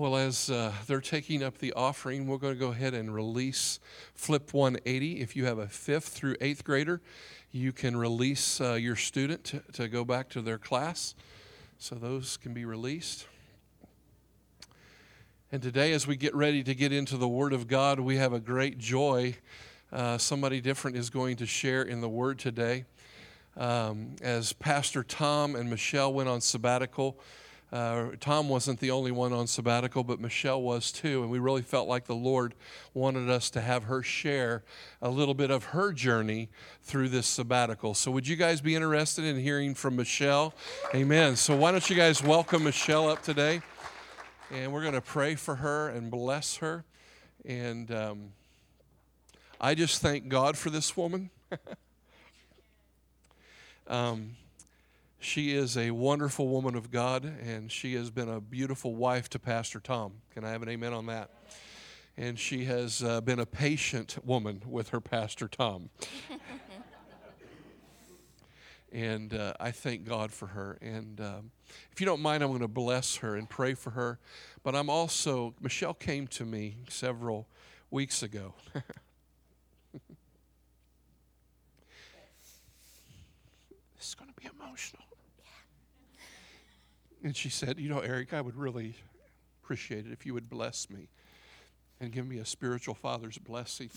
Well, as uh, they're taking up the offering, we're going to go ahead and release Flip 180. If you have a fifth through eighth grader, you can release uh, your student to, to go back to their class. So those can be released. And today, as we get ready to get into the Word of God, we have a great joy. Uh, somebody different is going to share in the Word today. Um, as Pastor Tom and Michelle went on sabbatical, uh, Tom wasn't the only one on sabbatical, but Michelle was too. And we really felt like the Lord wanted us to have her share a little bit of her journey through this sabbatical. So, would you guys be interested in hearing from Michelle? Amen. So, why don't you guys welcome Michelle up today? and we're going to pray for her and bless her. And um, I just thank God for this woman. um, she is a wonderful woman of God, and she has been a beautiful wife to Pastor Tom. Can I have an amen on that? And she has uh, been a patient woman with her Pastor Tom. and uh, I thank God for her. And um, if you don't mind, I'm going to bless her and pray for her. But I'm also, Michelle came to me several weeks ago. this is going to be emotional. And she said, You know, Eric, I would really appreciate it if you would bless me and give me a spiritual father's blessing.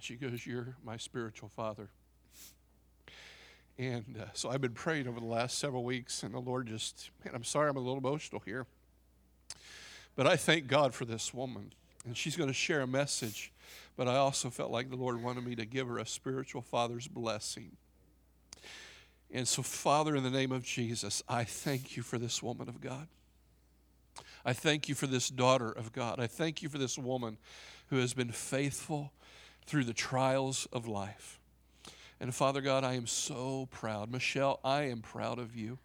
She goes, You're my spiritual father. And uh, so I've been praying over the last several weeks, and the Lord just, man, I'm sorry I'm a little emotional here. But I thank God for this woman. And she's going to share a message, but I also felt like the Lord wanted me to give her a spiritual father's blessing. And so, Father, in the name of Jesus, I thank you for this woman of God. I thank you for this daughter of God. I thank you for this woman who has been faithful through the trials of life. And Father God, I am so proud. Michelle, I am proud of you.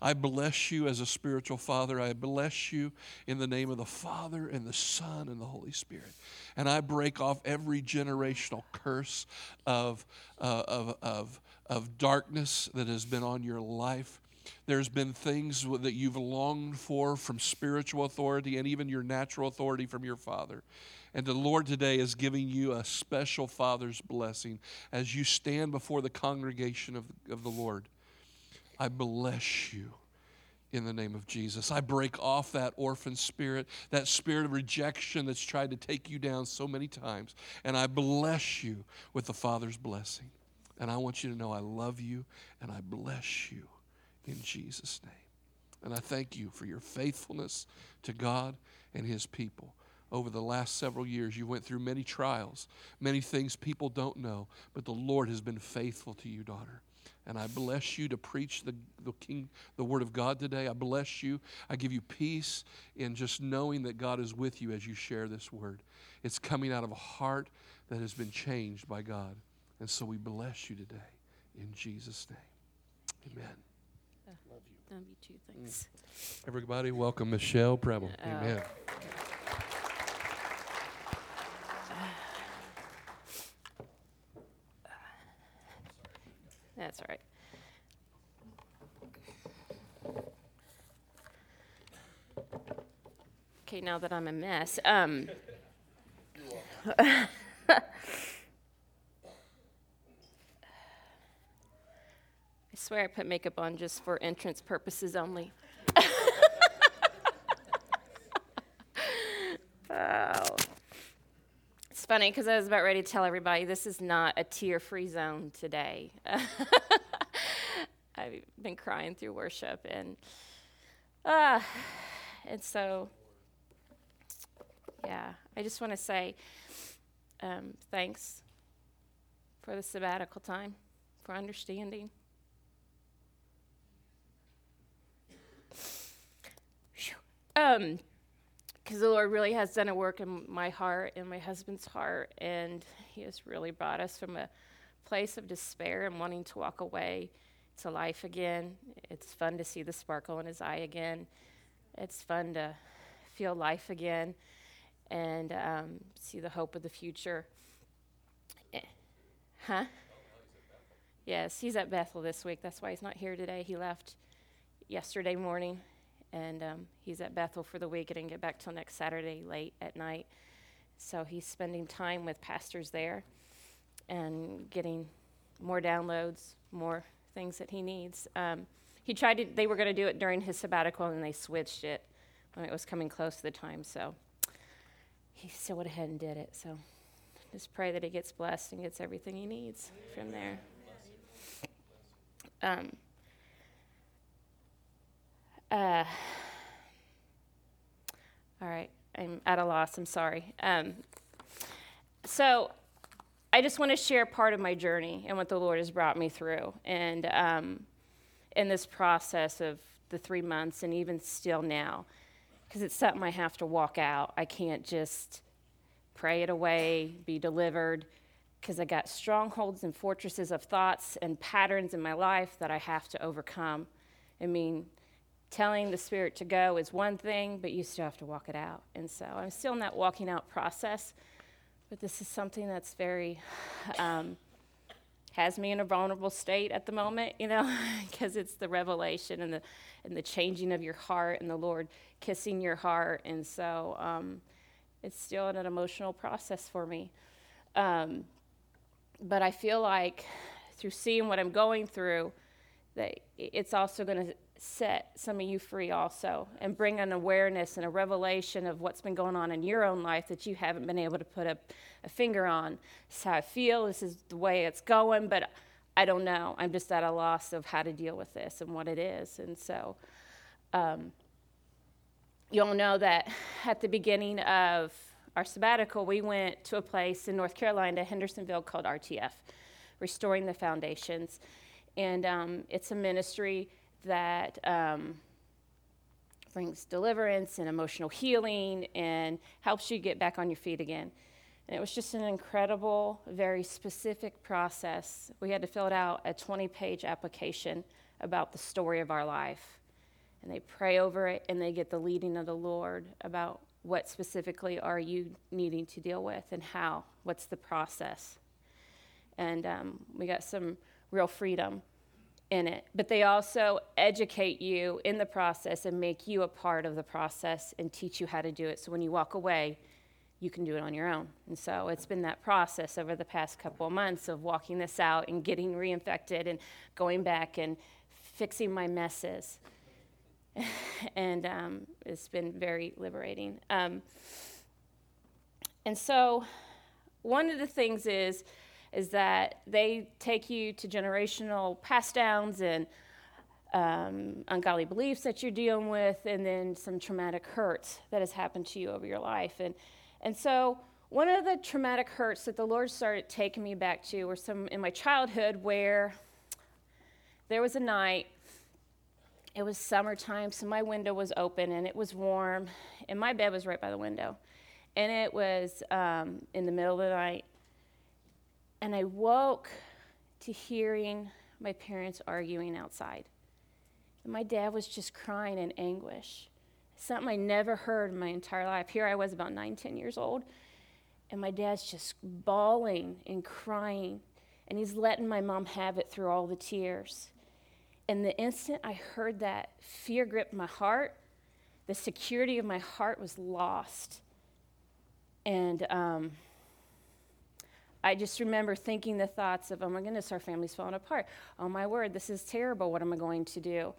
I bless you as a spiritual father. I bless you in the name of the Father and the Son and the Holy Spirit. And I break off every generational curse of, uh, of, of, of darkness that has been on your life. There's been things that you've longed for from spiritual authority and even your natural authority from your Father. And the Lord today is giving you a special Father's blessing as you stand before the congregation of, of the Lord. I bless you in the name of Jesus. I break off that orphan spirit, that spirit of rejection that's tried to take you down so many times. And I bless you with the Father's blessing. And I want you to know I love you and I bless you in Jesus' name. And I thank you for your faithfulness to God and His people over the last several years. You went through many trials, many things people don't know, but the Lord has been faithful to you, daughter. And I bless you to preach the, the King, the Word of God today. I bless you. I give you peace in just knowing that God is with you as you share this word. It's coming out of a heart that has been changed by God. And so we bless you today in Jesus' name. Amen. Uh, Love you. Love you too. Thanks. Mm. Everybody, welcome Michelle Preble. Uh, Amen. That's all right. Okay, now that I'm a mess. Um, swear I put makeup on just for entrance purposes only. oh. It's funny because I was about ready to tell everybody this is not a tear free zone today. I've been crying through worship, and uh, and so, yeah, I just want to say um, thanks for the sabbatical time, for understanding. Um, because the Lord really has done a work in my heart and my husband's heart, and He has really brought us from a place of despair and wanting to walk away to life again. It's fun to see the sparkle in His eye again. It's fun to feel life again and um, see the hope of the future. Eh. Huh? Yes, he's at Bethel this week. That's why he's not here today. He left yesterday morning and um, he's at Bethel for the week and didn't get back till next Saturday late at night. So he's spending time with pastors there and getting more downloads, more things that he needs. Um, he tried to, they were going to do it during his sabbatical and they switched it when it was coming close to the time. So he still went ahead and did it. So just pray that he gets blessed and gets everything he needs from there. Um, uh, all right, I'm at a loss. I'm sorry. Um, so I just want to share part of my journey and what the Lord has brought me through. And um, in this process of the three months and even still now, because it's something I have to walk out. I can't just pray it away, be delivered, because I got strongholds and fortresses of thoughts and patterns in my life that I have to overcome. I mean, telling the Spirit to go is one thing, but you still have to walk it out. And so I'm still in that walking out process, but this is something that's very, um, has me in a vulnerable state at the moment, you know, because it's the revelation and the, and the changing of your heart and the Lord kissing your heart. And so um, it's still an emotional process for me. Um, but I feel like through seeing what I'm going through, that it's also going to set some of you free also and bring an awareness and a revelation of what's been going on in your own life that you haven't been able to put a, a finger on. This is how I feel, this is the way it's going, but I don't know. I'm just at a loss of how to deal with this and what it is. And so um, you all know that at the beginning of our sabbatical, we went to a place in North Carolina, Hendersonville, called RTF, Restoring the Foundations. And um, it's a ministry that um, brings deliverance and emotional healing and helps you get back on your feet again. And it was just an incredible, very specific process. We had to fill out a 20 page application about the story of our life. And they pray over it and they get the leading of the Lord about what specifically are you needing to deal with and how, what's the process. And um, we got some real freedom in it. But they also educate you in the process and make you a part of the process and teach you how to do it. So when you walk away, you can do it on your own. And so it's been that process over the past couple of months of walking this out and getting reinfected and going back and fixing my messes. and um, it's been very liberating. Um, and so one of the things is, is that they take you to generational pass downs and um, ungodly beliefs that you're dealing with, and then some traumatic hurts that has happened to you over your life. And, and so, one of the traumatic hurts that the Lord started taking me back to were some in my childhood where there was a night, it was summertime, so my window was open and it was warm, and my bed was right by the window. And it was um, in the middle of the night, and I woke to hearing my parents arguing outside. And my dad was just crying in anguish. Something I never heard in my entire life. Here I was about nine, ten years old, and my dad's just bawling and crying, and he's letting my mom have it through all the tears. And the instant I heard that, fear gripped my heart. The security of my heart was lost. And um, I just remember thinking the thoughts of, oh my goodness, our family's falling apart. Oh my word, this is terrible. What am I going to do?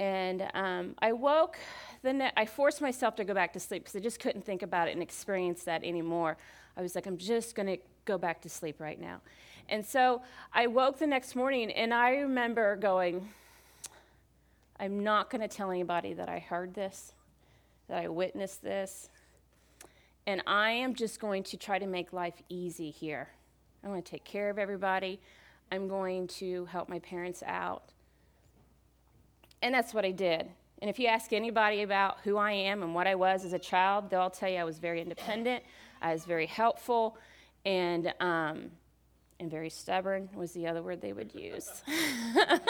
And um, I woke, then I forced myself to go back to sleep because I just couldn't think about it and experience that anymore. I was like, I'm just going to go back to sleep right now. And so I woke the next morning and I remember going, I'm not going to tell anybody that I heard this, that I witnessed this, and I am just going to try to make life easy here. I'm going to take care of everybody. I'm going to help my parents out. And that's what I did. And if you ask anybody about who I am and what I was as a child, they'll tell you I was very independent, I was very helpful, and, um, and very stubborn was the other word they would use.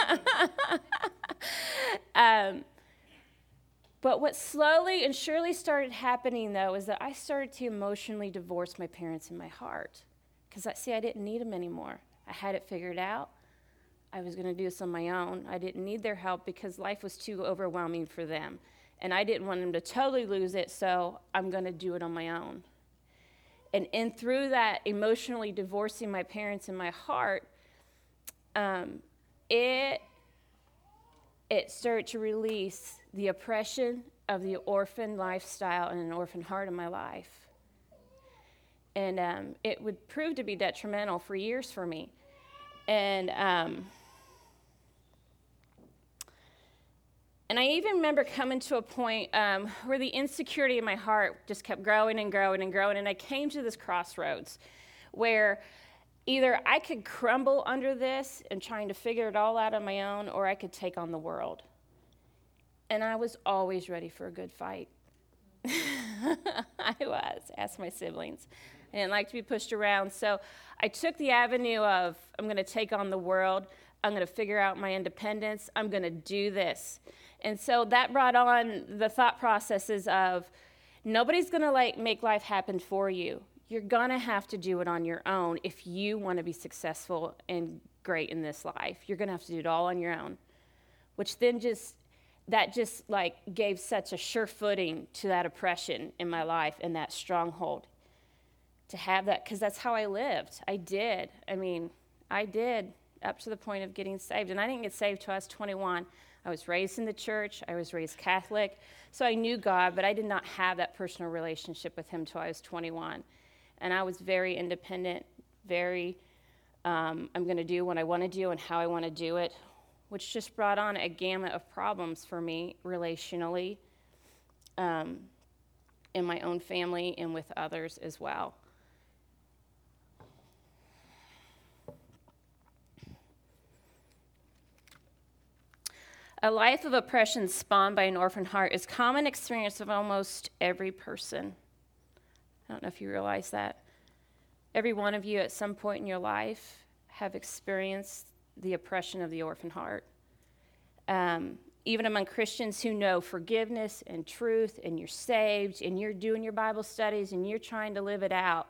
um, but what slowly and surely started happening, though, is that I started to emotionally divorce my parents in my heart. Because, I see, I didn't need them anymore. I had it figured out. I was going to do this on my own. I didn't need their help because life was too overwhelming for them. And I didn't want them to totally lose it, so I'm going to do it on my own. And in through that emotionally divorcing my parents in my heart, um, it it started to release the oppression of the orphan lifestyle and an orphan heart in my life. And um, it would prove to be detrimental for years for me. And um, and I even remember coming to a point um, where the insecurity in my heart just kept growing and growing and growing. And I came to this crossroads where either I could crumble under this and trying to figure it all out on my own, or I could take on the world. And I was always ready for a good fight. I was, ask my siblings. I didn't like to be pushed around. So I took the avenue of I'm going to take on the world. I'm going to figure out my independence. I'm going to do this. And so that brought on the thought processes of nobody's going to like make life happen for you you're going to have to do it on your own if you want to be successful and great in this life. You're going to have to do it all on your own. Which then just that just like gave such a sure footing to that oppression in my life and that stronghold to have that because that's how I lived. I did. I mean, I did up to the point of getting saved. And I didn't get saved till I was 21. I was raised in the church, I was raised Catholic. So I knew God, but I did not have that personal relationship with Him till I was 21 and I was very independent, very, um, I'm going to do what I want to do and how I want to do it, which just brought on a gamut of problems for me relationally, um, in my own family and with others as well. A life of oppression spawned by an orphan heart is common experience of almost every person. I don't know if you realize that. Every one of you at some point in your life have experienced the oppression of the orphan heart. Um, even among Christians who know forgiveness and truth, and you're saved, and you're doing your Bible studies, and you're trying to live it out,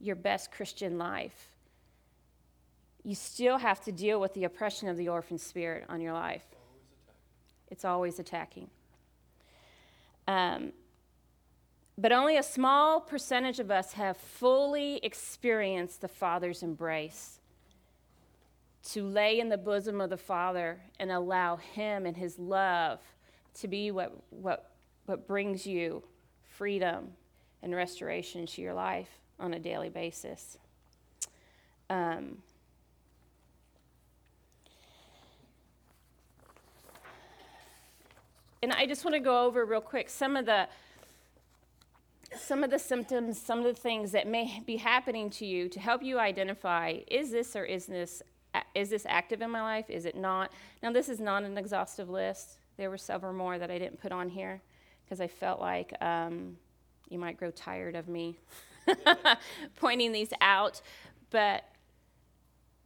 your best Christian life, you still have to deal with the oppression of the orphan spirit on your life. It's always attacking. Um, but only a small percentage of us have fully experienced the Father's embrace. To lay in the bosom of the Father and allow Him and His love to be what, what, what brings you freedom and restoration to your life on a daily basis. Um, and I just want to go over real quick some of the some of the symptoms, some of the things that may be happening to you to help you identify is this or is this is this active in my life? Is it not? Now this is not an exhaustive list. There were several more that I didn't put on here because I felt like um, you might grow tired of me pointing these out. But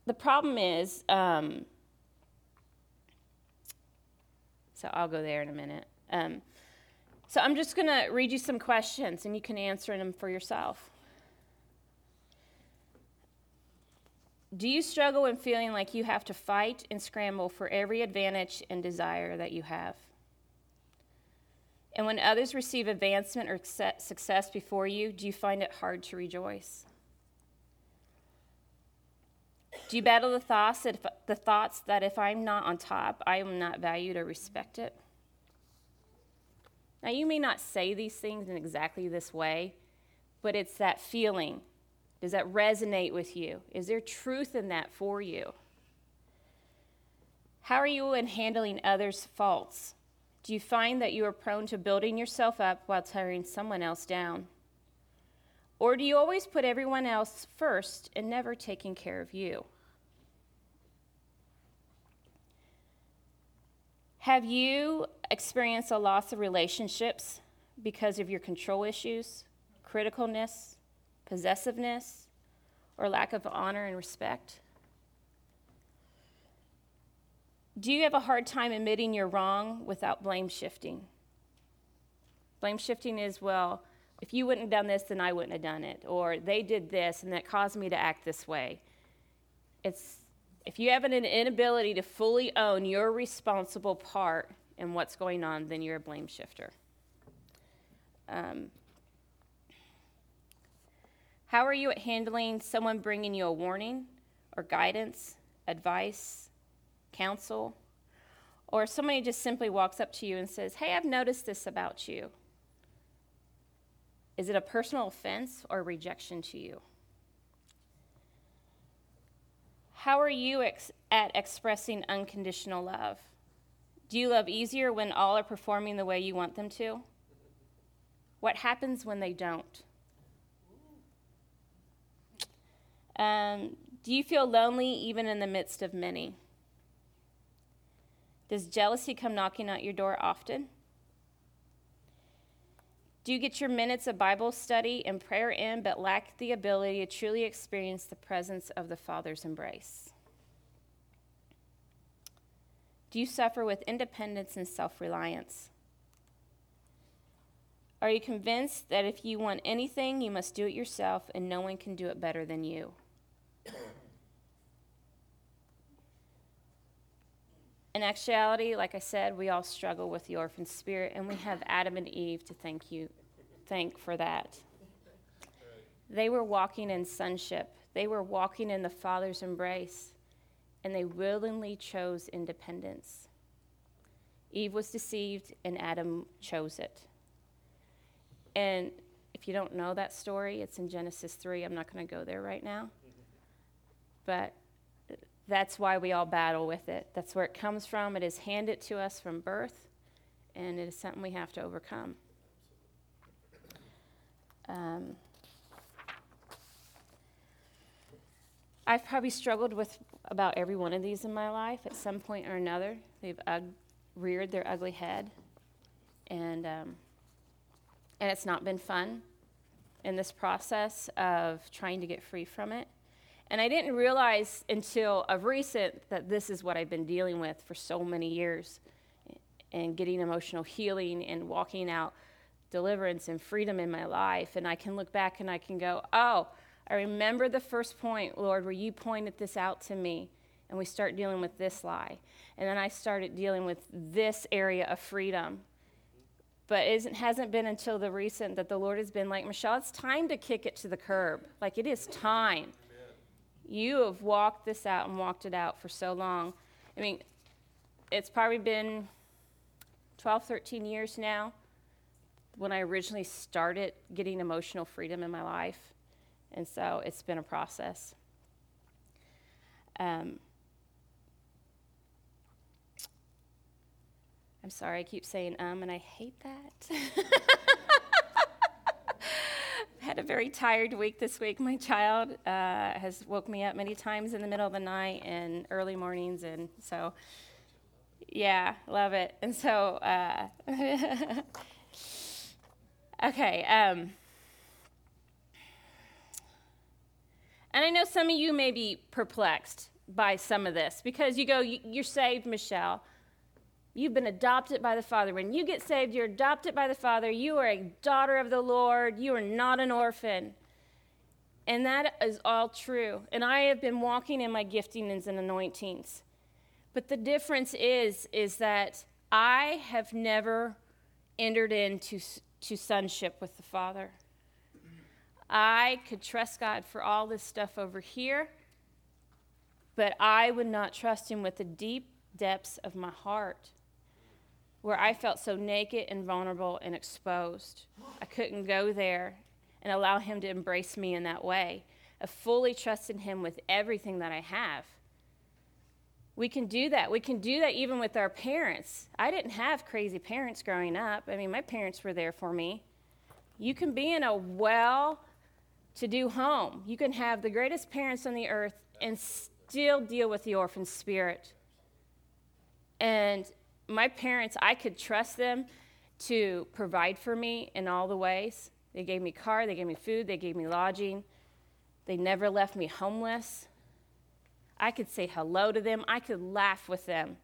the problem is, um, so I'll go there in a minute. Um, so I'm just going to read you some questions and you can answer them for yourself. Do you struggle in feeling like you have to fight and scramble for every advantage and desire that you have? And when others receive advancement or success before you, do you find it hard to rejoice? Do you battle the thoughts that if, the thoughts that if I'm not on top, I am not valued or respected? Now, you may not say these things in exactly this way, but it's that feeling. Does that resonate with you? Is there truth in that for you? How are you in handling others' faults? Do you find that you are prone to building yourself up while tearing someone else down? Or do you always put everyone else first and never taking care of you? Have you experienced a loss of relationships because of your control issues, criticalness, possessiveness, or lack of honor and respect? Do you have a hard time admitting you're wrong without blame shifting? Blame shifting is, well, if you wouldn't have done this, then I wouldn't have done it. Or they did this and that caused me to act this way. It's if you have an inability to fully own your responsible part in what's going on, then you're a blame shifter. Um, how are you at handling someone bringing you a warning or guidance, advice, counsel? Or somebody just simply walks up to you and says, Hey, I've noticed this about you. Is it a personal offense or rejection to you? How are you ex- at expressing unconditional love? Do you love easier when all are performing the way you want them to? What happens when they don't? Um, do you feel lonely even in the midst of many? Does jealousy come knocking at your door often? Do you get your minutes of Bible study and prayer in, but lack the ability to truly experience the presence of the Father's embrace? Do you suffer with independence and self reliance? Are you convinced that if you want anything, you must do it yourself and no one can do it better than you? In actuality, like I said, we all struggle with the orphan spirit, and we have Adam and Eve to thank you, thank for that. They were walking in sonship. They were walking in the Father's embrace, and they willingly chose independence. Eve was deceived, and Adam chose it. And if you don't know that story, it's in Genesis 3. I'm not going to go there right now. But that's why we all battle with it. That's where it comes from. It is handed to us from birth, and it is something we have to overcome. Um, I've probably struggled with about every one of these in my life at some point or another. They've ug- reared their ugly head, and um, and it's not been fun in this process of trying to get free from it. And I didn't realize until of recent that this is what I've been dealing with for so many years and getting emotional healing and walking out deliverance and freedom in my life. And I can look back and I can go, oh, I remember the first point, Lord, where you pointed this out to me. And we start dealing with this lie. And then I started dealing with this area of freedom. But it hasn't been until the recent that the Lord has been like, Michelle, it's time to kick it to the curb. Like, it is time. You have walked this out and walked it out for so long. I mean, it's probably been 12, 13 years now when I originally started getting emotional freedom in my life. And so it's been a process. Um, I'm sorry, I keep saying um, and I hate that. had a very tired week this week. My child uh, has woke me up many times in the middle of the night and early mornings, and so yeah, love it. And so, uh, okay. Um, and I know some of you may be perplexed by some of this because you go, You're saved, Michelle. You've been adopted by the Father. When you get saved, you're adopted by the Father. You are a daughter of the Lord. You are not an orphan. And that is all true. And I have been walking in my giftings and anointings. But the difference is, is that I have never entered into to sonship with the Father. I could trust God for all this stuff over here, but I would not trust Him with the deep depths of my heart where I felt so naked and vulnerable and exposed. I couldn't go there and allow Him to embrace me in that way, of fully trusting Him with everything that I have. We can do that. We can do that even with our parents. I didn't have crazy parents growing up. I mean, my parents were there for me. You can be in a well to do home. You can have the greatest parents on the earth and still deal with the orphan spirit. And my parents, I could trust them to provide for me in all the ways. They gave me car, they gave me food, they gave me lodging. They never left me homeless. I could say hello to them, I could laugh with them.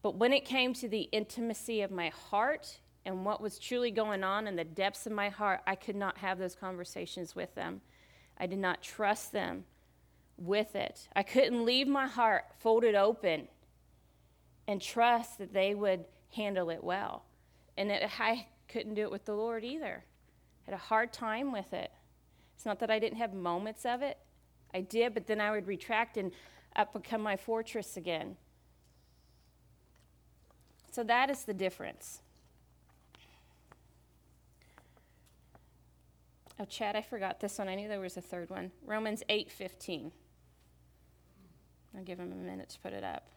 But when it came to the intimacy of my heart and what was truly going on in the depths of my heart, I could not have those conversations with them. I did not trust them with it. I couldn't leave my heart folded open and trust that they would handle it well. And it, I couldn't do it with the Lord either. I Had a hard time with it. It's not that I didn't have moments of it. I did, but then I would retract and up become my fortress again. So that is the difference. Oh, Chad, I forgot this one. I knew there was a third one. Romans 8:15. I'll give him a minute to put it up.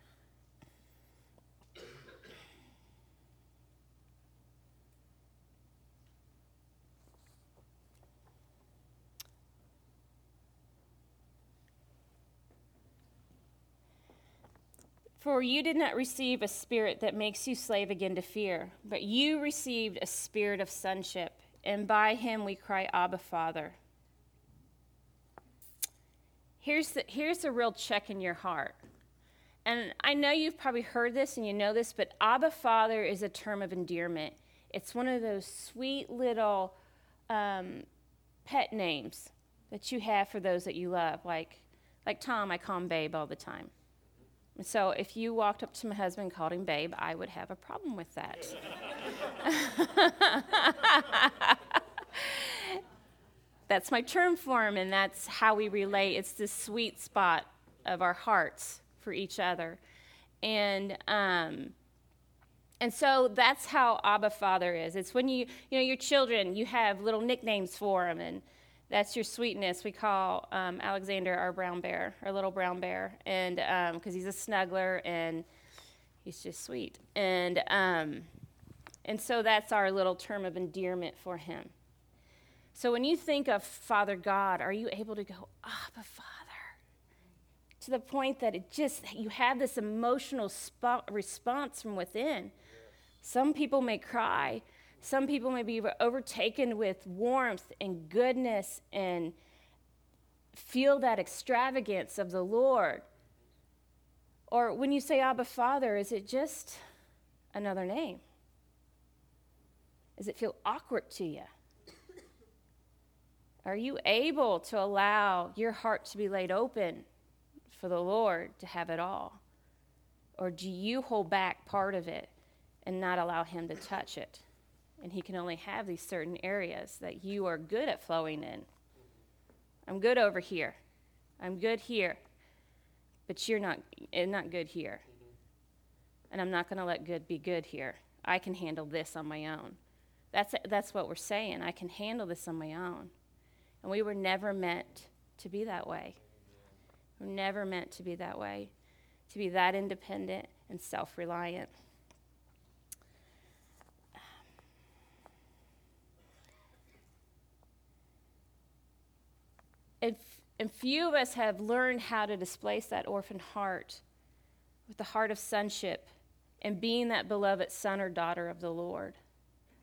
For you did not receive a spirit that makes you slave again to fear, but you received a spirit of sonship, and by him we cry, Abba, Father. Here's the, here's the real check in your heart. And I know you've probably heard this and you know this, but Abba, Father is a term of endearment. It's one of those sweet little um, pet names that you have for those that you love. Like, like Tom, I call him Babe all the time. So if you walked up to my husband and called him babe, I would have a problem with that. that's my term for him, and that's how we relate. It's the sweet spot of our hearts for each other. And, um, and so that's how Abba Father is. It's when you, you know, your children, you have little nicknames for them, and that's your sweetness. We call um, Alexander our brown bear, our little brown bear, and because um, he's a snuggler and he's just sweet, and um, and so that's our little term of endearment for him. So when you think of Father God, are you able to go, Abba Father? To the point that it just, you have this emotional sp- response from within. Some people may cry, some people may be overtaken with warmth and goodness and feel that extravagance of the Lord. Or when you say Abba Father, is it just another name? Does it feel awkward to you? Are you able to allow your heart to be laid open for the Lord to have it all? Or do you hold back part of it and not allow Him to touch it? And He can only have these certain areas that you are good at flowing in. I'm good over here. I'm good here. But you're not, eh, not good here. And I'm not going to let good be good here. I can handle this on my own. That's, that's what we're saying. I can handle this on my own. And we were never meant to be that way. We're never meant to be that way, to be that independent and self reliant. And, and few of us have learned how to displace that orphan heart with the heart of sonship and being that beloved son or daughter of the Lord,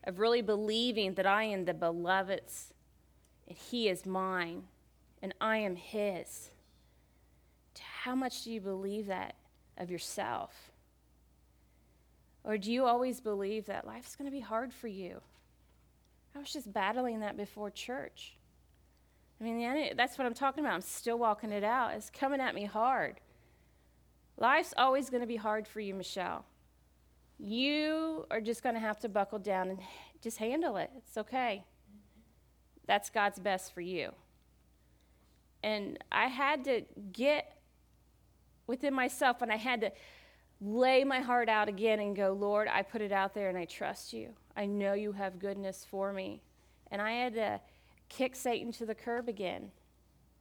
of really believing that I am the beloved's and He is mine, and I am His. How much do you believe that of yourself? Or do you always believe that life's going to be hard for you? I was just battling that before church. I mean, that's what I'm talking about. I'm still walking it out. It's coming at me hard. Life's always going to be hard for you, Michelle. You are just going to have to buckle down and just handle it. It's okay. That's God's best for you. And I had to get within myself and I had to lay my heart out again and go, Lord, I put it out there and I trust you. I know you have goodness for me. And I had to kick Satan to the curb again.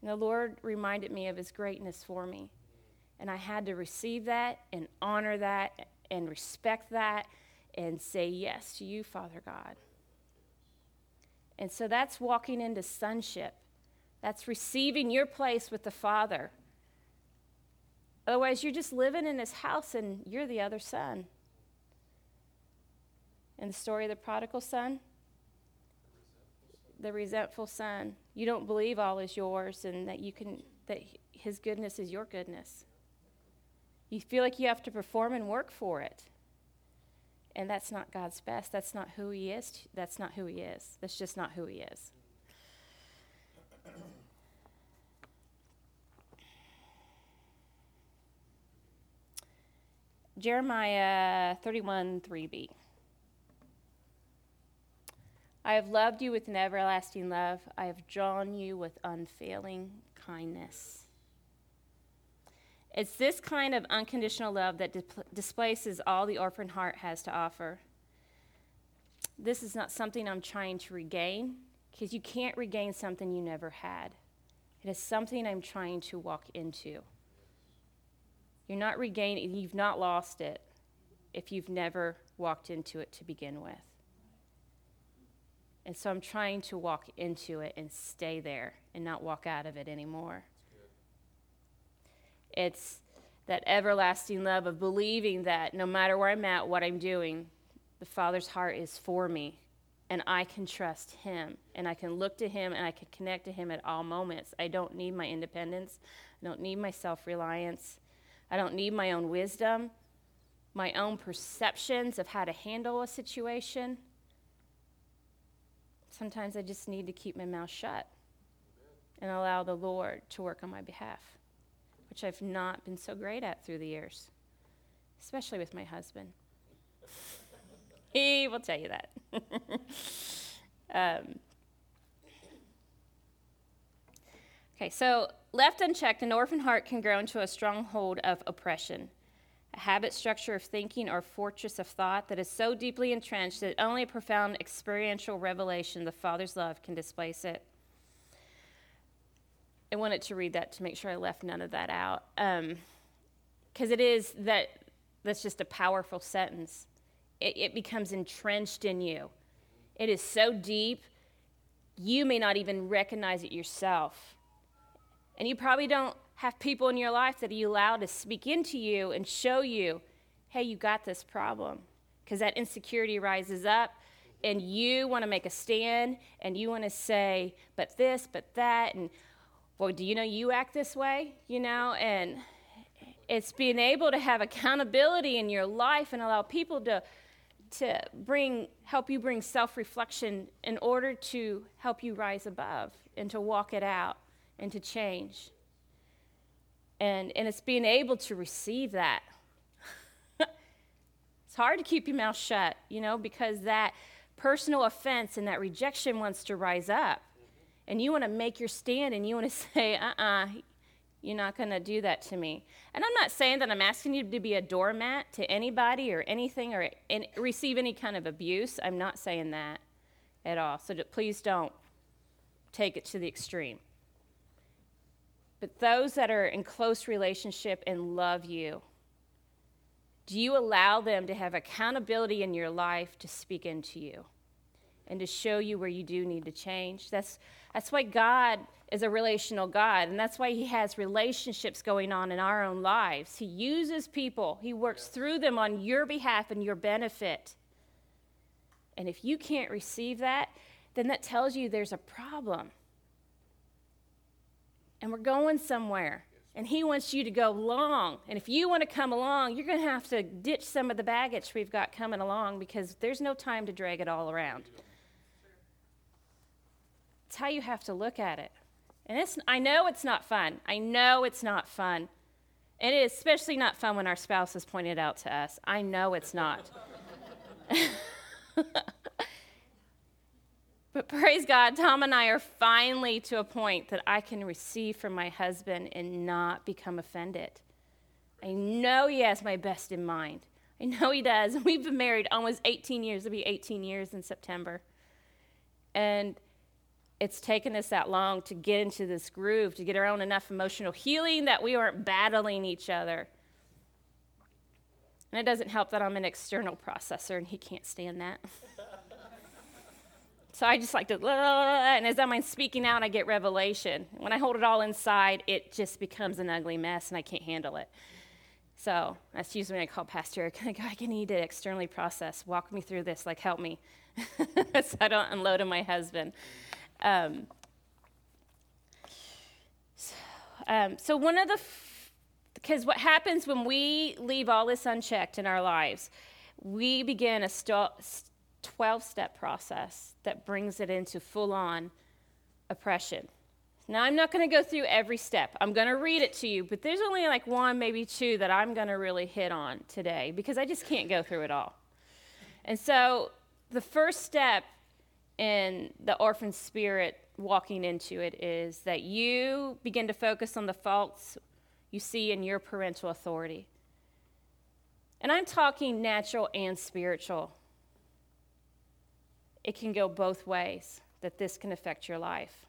And the Lord reminded me of his greatness for me. And I had to receive that and honor that and respect that and say yes to you, Father God. And so that's walking into sonship. That's receiving your place with the Father. Otherwise, you're just living in his house and you're the other son. And the story of the prodigal son, the resentful son, you don't believe all is yours and that you can that his goodness is your goodness. You feel like you have to perform and work for it. And that's not God's best. That's not who He is. That's not who He is. That's just not who He is. Jeremiah 31 3b. I have loved you with an everlasting love. I have drawn you with unfailing kindness. It's this kind of unconditional love that di- displaces all the orphan heart has to offer. This is not something I'm trying to regain, because you can't regain something you never had. It is something I'm trying to walk into. You're not regaining, you've not lost it if you've never walked into it to begin with. And so I'm trying to walk into it and stay there and not walk out of it anymore. It's that everlasting love of believing that no matter where I'm at, what I'm doing, the Father's heart is for me. And I can trust Him. And I can look to Him and I can connect to Him at all moments. I don't need my independence. I don't need my self reliance. I don't need my own wisdom, my own perceptions of how to handle a situation. Sometimes I just need to keep my mouth shut and allow the Lord to work on my behalf, which I've not been so great at through the years, especially with my husband. he will tell you that. um, okay, so left unchecked, an orphan heart can grow into a stronghold of oppression a habit structure of thinking or fortress of thought that is so deeply entrenched that only a profound experiential revelation of the Father's love can displace it. I wanted to read that to make sure I left none of that out. Because um, it is that, that's just a powerful sentence. It, it becomes entrenched in you. It is so deep, you may not even recognize it yourself. And you probably don't have people in your life that you allow to speak into you and show you, hey, you got this problem. Because that insecurity rises up, and you want to make a stand, and you want to say, but this, but that, and well, do you know you act this way? You know, and it's being able to have accountability in your life and allow people to to bring help you bring self-reflection in order to help you rise above and to walk it out and to change and, and it's being able to receive that. it's hard to keep your mouth shut, you know, because that personal offense and that rejection wants to rise up. And you want to make your stand and you want to say, uh uh-uh, uh, you're not going to do that to me. And I'm not saying that I'm asking you to be a doormat to anybody or anything or receive any kind of abuse. I'm not saying that at all. So please don't take it to the extreme. But those that are in close relationship and love you, do you allow them to have accountability in your life to speak into you and to show you where you do need to change? That's, that's why God is a relational God, and that's why He has relationships going on in our own lives. He uses people, He works through them on your behalf and your benefit. And if you can't receive that, then that tells you there's a problem and we're going somewhere. And he wants you to go long. And if you want to come along, you're going to have to ditch some of the baggage we've got coming along because there's no time to drag it all around. It's how you have to look at it. And it's, I know it's not fun. I know it's not fun. And it is especially not fun when our spouse has pointed out to us. I know it's not. Praise God, Tom and I are finally to a point that I can receive from my husband and not become offended. I know he has my best in mind. I know he does. We've been married almost 18 years. It'll be 18 years in September. And it's taken us that long to get into this groove, to get our own enough emotional healing that we aren't battling each other. And it doesn't help that I'm an external processor and he can't stand that. So I just like to, and as I'm speaking out, I get revelation. When I hold it all inside, it just becomes an ugly mess and I can't handle it. So that's usually when I call Pastor Eric. I go, I need to externally process. Walk me through this. Like, help me. so I don't unload on my husband. Um, so, um, so one of the, because f- what happens when we leave all this unchecked in our lives, we begin a st- 12 step process that brings it into full on oppression. Now, I'm not going to go through every step. I'm going to read it to you, but there's only like one, maybe two that I'm going to really hit on today because I just can't go through it all. And so, the first step in the orphan spirit walking into it is that you begin to focus on the faults you see in your parental authority. And I'm talking natural and spiritual. It can go both ways that this can affect your life.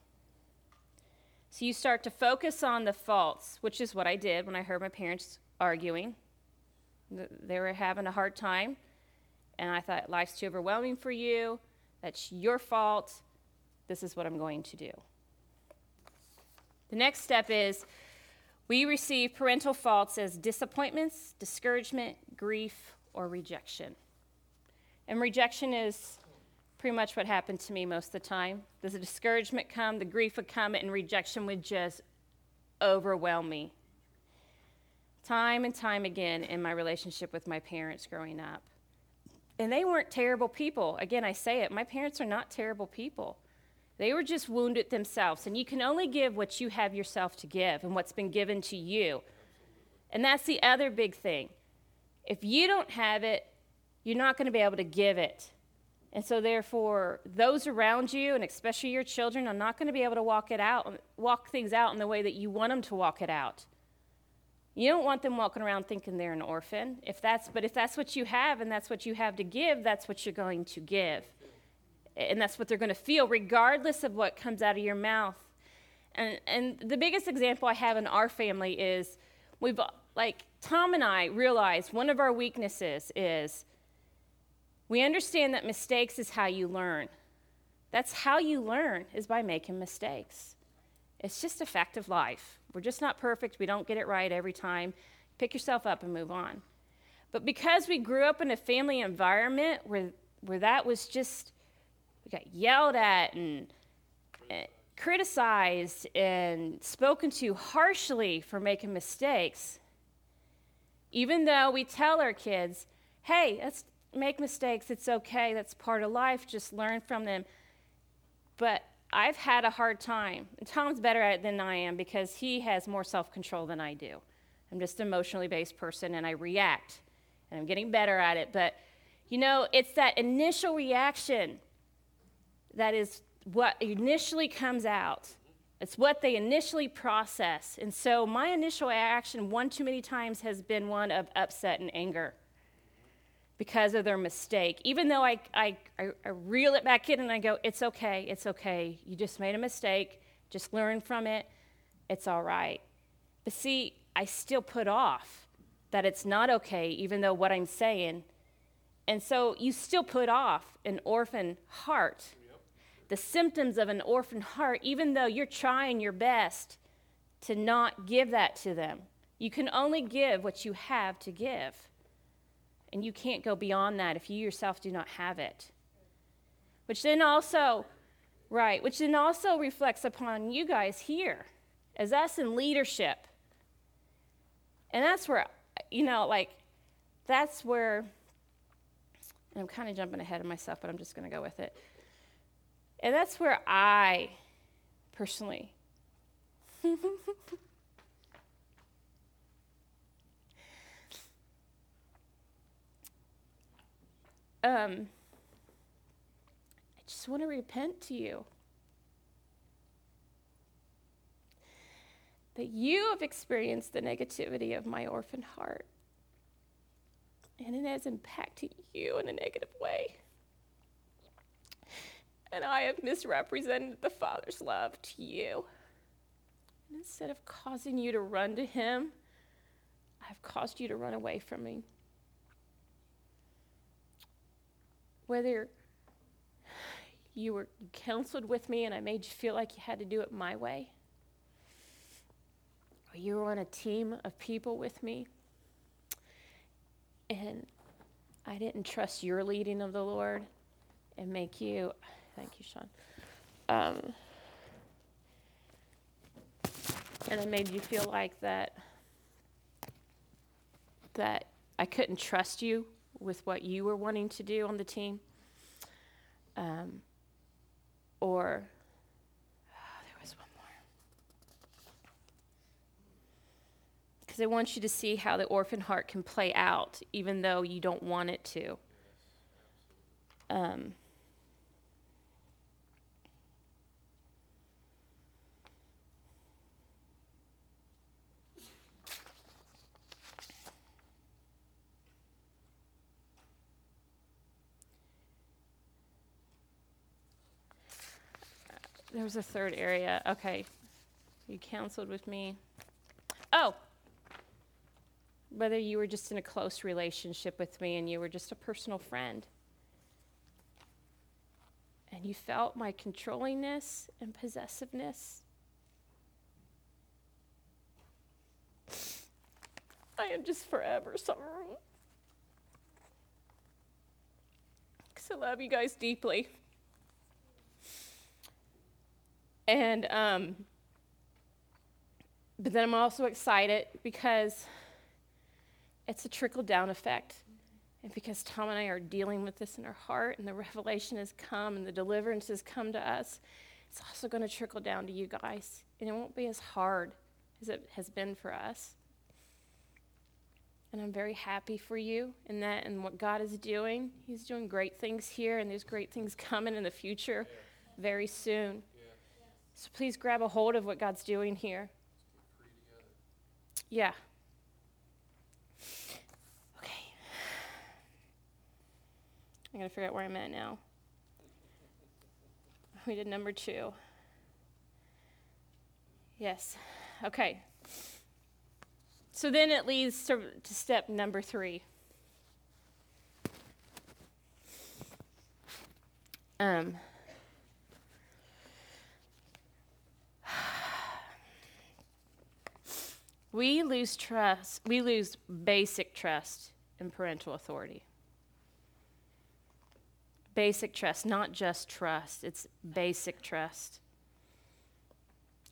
So you start to focus on the faults, which is what I did when I heard my parents arguing. They were having a hard time, and I thought, life's too overwhelming for you. That's your fault. This is what I'm going to do. The next step is we receive parental faults as disappointments, discouragement, grief, or rejection. And rejection is pretty much what happened to me most of the time. Does the discouragement come, the grief would come, and rejection would just overwhelm me. Time and time again in my relationship with my parents growing up. And they weren't terrible people. Again, I say it, my parents are not terrible people. They were just wounded themselves. And you can only give what you have yourself to give and what's been given to you. And that's the other big thing. If you don't have it, you're not going to be able to give it. And so, therefore, those around you, and especially your children, are not going to be able to walk it out, walk things out in the way that you want them to walk it out. You don't want them walking around thinking they're an orphan. If that's, but if that's what you have and that's what you have to give, that's what you're going to give. And that's what they're going to feel, regardless of what comes out of your mouth. And, and the biggest example I have in our family is we've, like, Tom and I realized one of our weaknesses is we understand that mistakes is how you learn. That's how you learn, is by making mistakes. It's just a fact of life. We're just not perfect. We don't get it right every time. Pick yourself up and move on. But because we grew up in a family environment where, where that was just, we got yelled at and, and criticized and spoken to harshly for making mistakes, even though we tell our kids, hey, that's, make mistakes. It's okay. That's part of life. Just learn from them. But I've had a hard time. And Tom's better at it than I am because he has more self control than I do. I'm just an emotionally based person and I react. And I'm getting better at it. But, you know, it's that initial reaction that is what initially comes out. It's what they initially process. And so my initial reaction, one too many times, has been one of upset and anger because of their mistake. Even though I, I, I, I, reel it back in and I go, it's okay, it's okay. You just made a mistake. Just learn from it. It's all right. But see, I still put off that it's not okay, even though what I'm saying. And so you still put off an orphan heart, yep. the symptoms of an orphan heart, even though you're trying your best to not give that to them. You can only give what you have to give. And you can't go beyond that if you yourself do not have it. Which then also, right, which then also reflects upon you guys here as us in leadership. And that's where, you know, like, that's where, and I'm kind of jumping ahead of myself, but I'm just going to go with it. And that's where I personally um, I just want to repent to you. That you have experienced the negativity of my orphan heart. And it has impacted you in a negative way. And I have misrepresented the Father's love to you. And instead of causing you to run to Him, I've caused you to run away from me. Whether you were counseled with me and I made you feel like you had to do it my way, or you were on a team of people with me and I didn't trust your leading of the Lord and make you, thank you, Sean. Um, and I made you feel like that that I couldn't trust you with what you were wanting to do on the team. Um, or, oh, there was one more. Because I want you to see how the orphan heart can play out, even though you don't want it to. Um, there was a third area. Okay. You counseled with me. Oh, whether you were just in a close relationship with me and you were just a personal friend. And you felt my controllingness and possessiveness. I am just forever sorry. Because I love you guys deeply. And, um, but then I'm also excited because it's a trickle down effect. And because Tom and I are dealing with this in our heart, and the revelation has come, and the deliverance has come to us, it's also going to trickle down to you guys. And it won't be as hard as it has been for us. And I'm very happy for you in that and what God is doing. He's doing great things here, and there's great things coming in the future very soon. So please grab a hold of what God's doing here. Yeah. Okay. I gotta figure out where I'm at now. We did number two. Yes. Okay. So then it leads to, to step number three. Um, we lose trust, we lose basic trust in parental authority. Basic trust, not just trust, it's basic trust.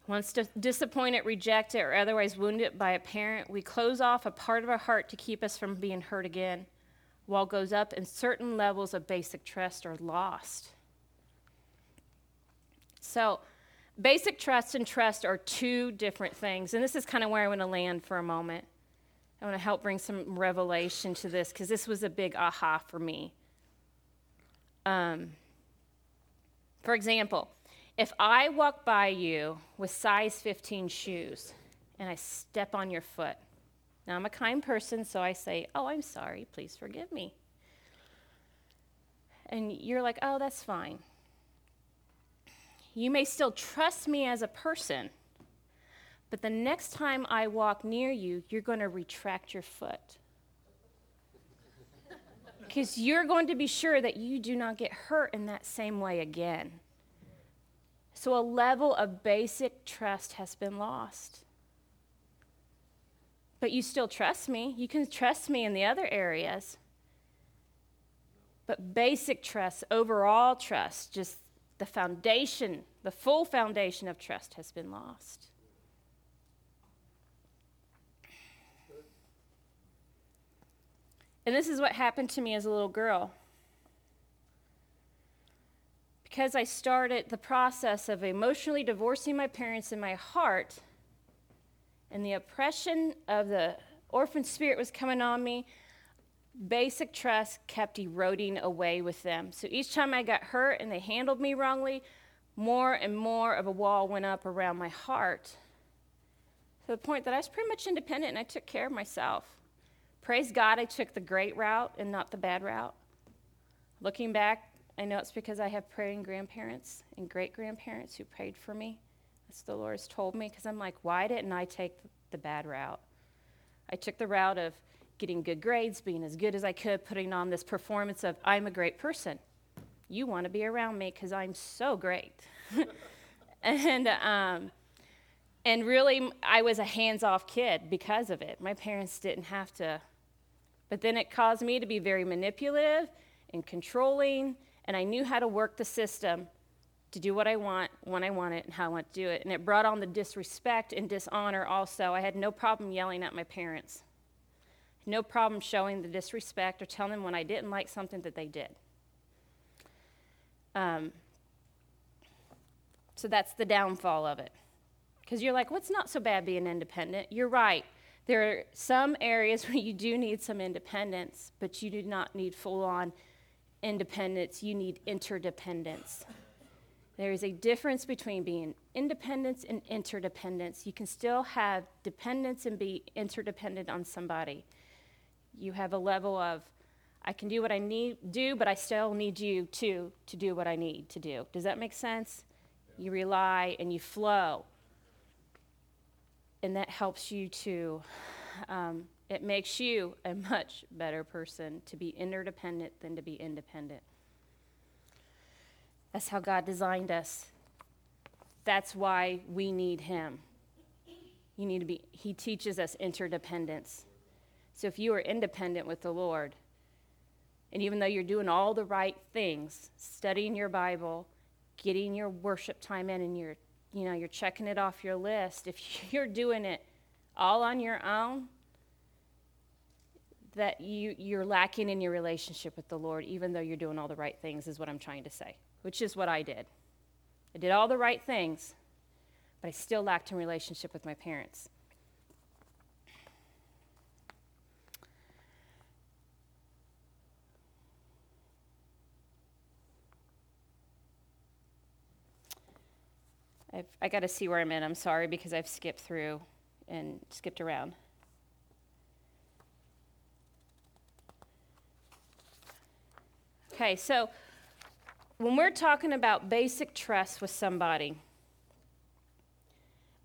Once disappointed, rejected, or otherwise wounded by a parent, we close off a part of our heart to keep us from being hurt again. Wall goes up, and certain levels of basic trust are lost. So, Basic trust and trust are two different things. And this is kind of where I want to land for a moment. I want to help bring some revelation to this because this was a big aha for me. Um, for example, if I walk by you with size 15 shoes and I step on your foot, now I'm a kind person, so I say, Oh, I'm sorry, please forgive me. And you're like, Oh, that's fine. You may still trust me as a person, but the next time I walk near you, you're going to retract your foot. Because you're going to be sure that you do not get hurt in that same way again. So, a level of basic trust has been lost. But you still trust me. You can trust me in the other areas. But basic trust, overall trust, just the foundation, the full foundation of trust has been lost. And this is what happened to me as a little girl. Because I started the process of emotionally divorcing my parents in my heart, and the oppression of the orphan spirit was coming on me, basic trust kept eroding away with them. So each time I got hurt and they handled me wrongly, more and more of a wall went up around my heart to the point that I was pretty much independent and I took care of myself. Praise God, I took the great route and not the bad route. Looking back, I know it's because I have praying grandparents and great grandparents who prayed for me. That's the Lord has told me because I'm like, why didn't I take the bad route? I took the route of getting good grades, being as good as I could, putting on this performance of, I'm a great person. You want to be around me because I'm so great. and, um, and really, I was a hands off kid because of it. My parents didn't have to. But then it caused me to be very manipulative and controlling, and I knew how to work the system to do what I want, when I want it, and how I want to do it. And it brought on the disrespect and dishonor also. I had no problem yelling at my parents. No problem showing the disrespect or telling them when I didn't like something that they did. Um, so that's the downfall of it. Because you're like, what's well, not so bad being independent? You're right. There are some areas where you do need some independence, but you do not need full on independence. You need interdependence. There is a difference between being independence and interdependence. You can still have dependence and be interdependent on somebody. You have a level of, I can do what I need do, but I still need you to to do what I need to do. Does that make sense? You rely and you flow, and that helps you to. Um, it makes you a much better person to be interdependent than to be independent. That's how God designed us. That's why we need Him. You need to be, He teaches us interdependence. So if you are independent with the Lord, and even though you're doing all the right things, studying your Bible, getting your worship time in, and you're, you know, you're checking it off your list, if you're doing it all on your own, that you, you're lacking in your relationship with the Lord, even though you're doing all the right things, is what I'm trying to say which is what I did. I did all the right things, but I still lacked in relationship with my parents. I've, I got to see where I'm in. I'm sorry because I've skipped through and skipped around. Okay, so when we're talking about basic trust with somebody,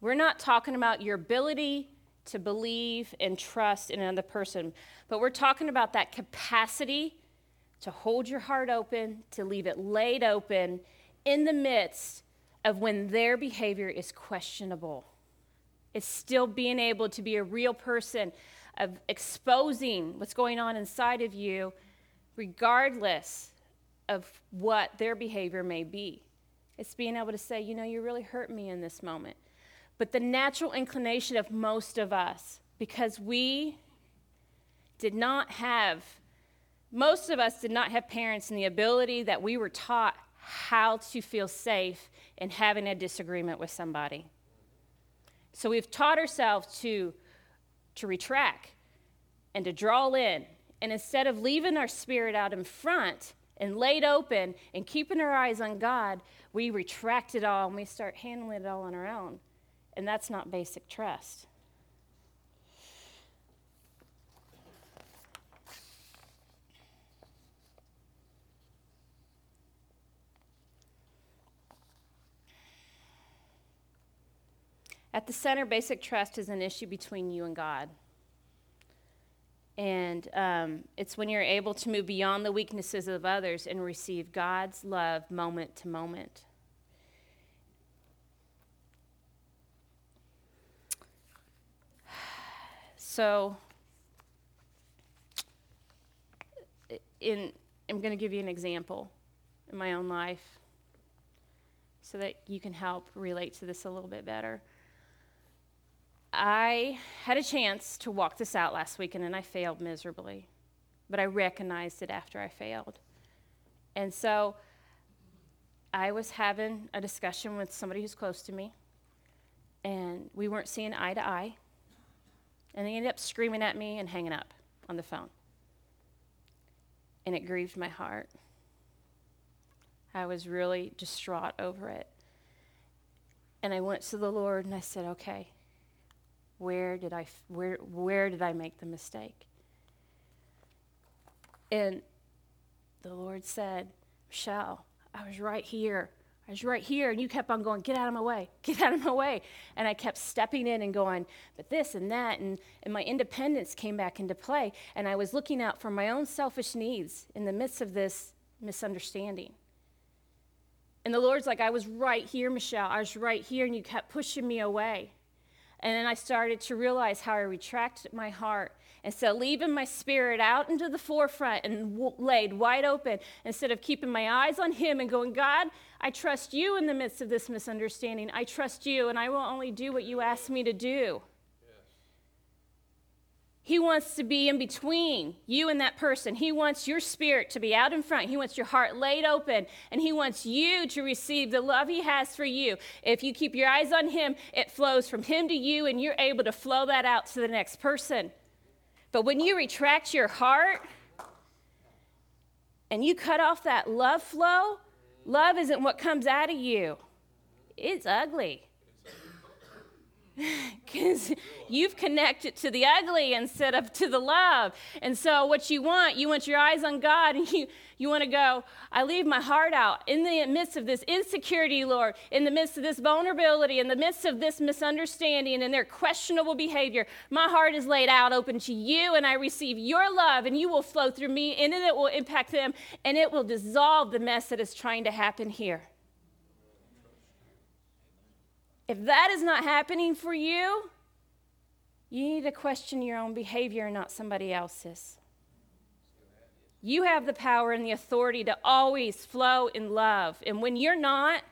we're not talking about your ability to believe and trust in another person, but we're talking about that capacity to hold your heart open, to leave it laid open in the midst of when their behavior is questionable. It's still being able to be a real person, of exposing what's going on inside of you, regardless of what their behavior may be. It's being able to say, you know, you really hurt me in this moment. But the natural inclination of most of us, because we did not have, most of us did not have parents and the ability that we were taught how to feel safe in having a disagreement with somebody. So we've taught ourselves to, to retract and to draw in. And instead of leaving our spirit out in front, and laid open and keeping our eyes on God, we retract it all and we start handling it all on our own. And that's not basic trust. At the center, basic trust is an issue between you and God. And um, it's when you're able to move beyond the weaknesses of others and receive God's love moment to moment. So, in, I'm going to give you an example in my own life so that you can help relate to this a little bit better. I had a chance to walk this out last weekend and I failed miserably, but I recognized it after I failed. And so I was having a discussion with somebody who's close to me, and we weren't seeing eye to eye. And they ended up screaming at me and hanging up on the phone. And it grieved my heart. I was really distraught over it. And I went to the Lord and I said, okay, where did I, where, where did I make the mistake? And the Lord said, Michelle, I was right here. I was right here, and you kept on going, Get out of my way, get out of my way. And I kept stepping in and going, But this and that, and, and my independence came back into play. And I was looking out for my own selfish needs in the midst of this misunderstanding. And the Lord's like, I was right here, Michelle. I was right here, and you kept pushing me away. And then I started to realize how I retracted my heart. And so, leaving my spirit out into the forefront and w- laid wide open, instead of keeping my eyes on Him and going, God, I trust you in the midst of this misunderstanding. I trust you, and I will only do what you ask me to do. He wants to be in between you and that person. He wants your spirit to be out in front. He wants your heart laid open, and He wants you to receive the love He has for you. If you keep your eyes on Him, it flows from Him to you, and you're able to flow that out to the next person. But when you retract your heart and you cut off that love flow, love isn't what comes out of you, it's ugly because you've connected to the ugly instead of to the love. And so, what you want, you want your eyes on God, and you, you want to go, I leave my heart out in the midst of this insecurity, Lord, in the midst of this vulnerability, in the midst of this misunderstanding and their questionable behavior. My heart is laid out open to you, and I receive your love, and you will flow through me, and it will impact them, and it will dissolve the mess that is trying to happen here. If that is not happening for you, you need to question your own behavior, and not somebody else's. You have the power and the authority to always flow in love. And when you're not,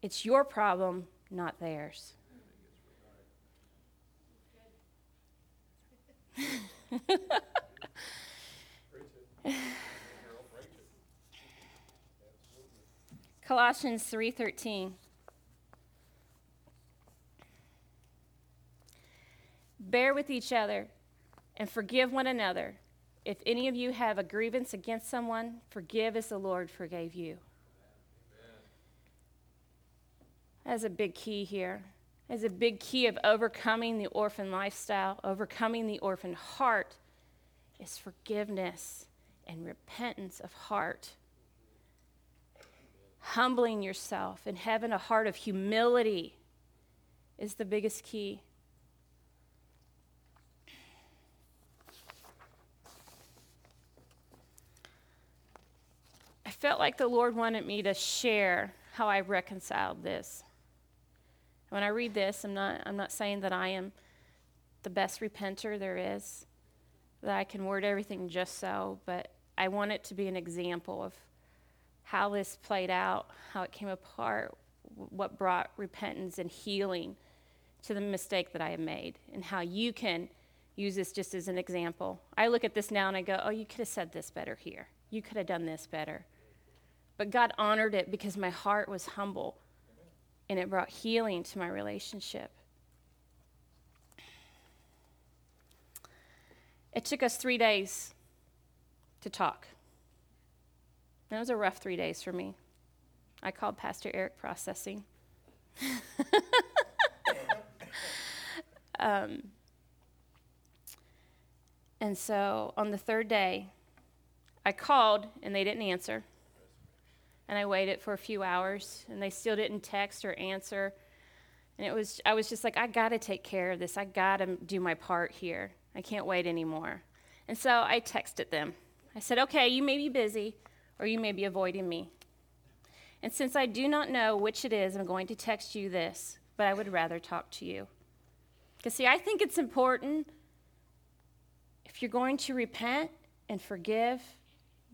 it's your problem, not theirs. Colossians 3:13 Bear with each other and forgive one another. If any of you have a grievance against someone, forgive as the Lord forgave you. That's a big key here. That's a big key of overcoming the orphan lifestyle, overcoming the orphan heart, is forgiveness and repentance of heart. Humbling yourself and having a heart of humility is the biggest key. Felt like the Lord wanted me to share how I reconciled this. When I read this, I'm not, I'm not saying that I am the best repenter there is, that I can word everything just so, but I want it to be an example of how this played out, how it came apart, what brought repentance and healing to the mistake that I have made, and how you can use this just as an example. I look at this now and I go, oh, you could have said this better here. You could have done this better. But God honored it because my heart was humble and it brought healing to my relationship. It took us three days to talk. And it was a rough three days for me. I called Pastor Eric processing. um, and so on the third day, I called and they didn't answer and I waited for a few hours and they still didn't text or answer. And it was I was just like I got to take care of this. I got to do my part here. I can't wait anymore. And so I texted them. I said, "Okay, you may be busy or you may be avoiding me. And since I do not know which it is, I'm going to text you this, but I would rather talk to you." Cuz see, I think it's important if you're going to repent and forgive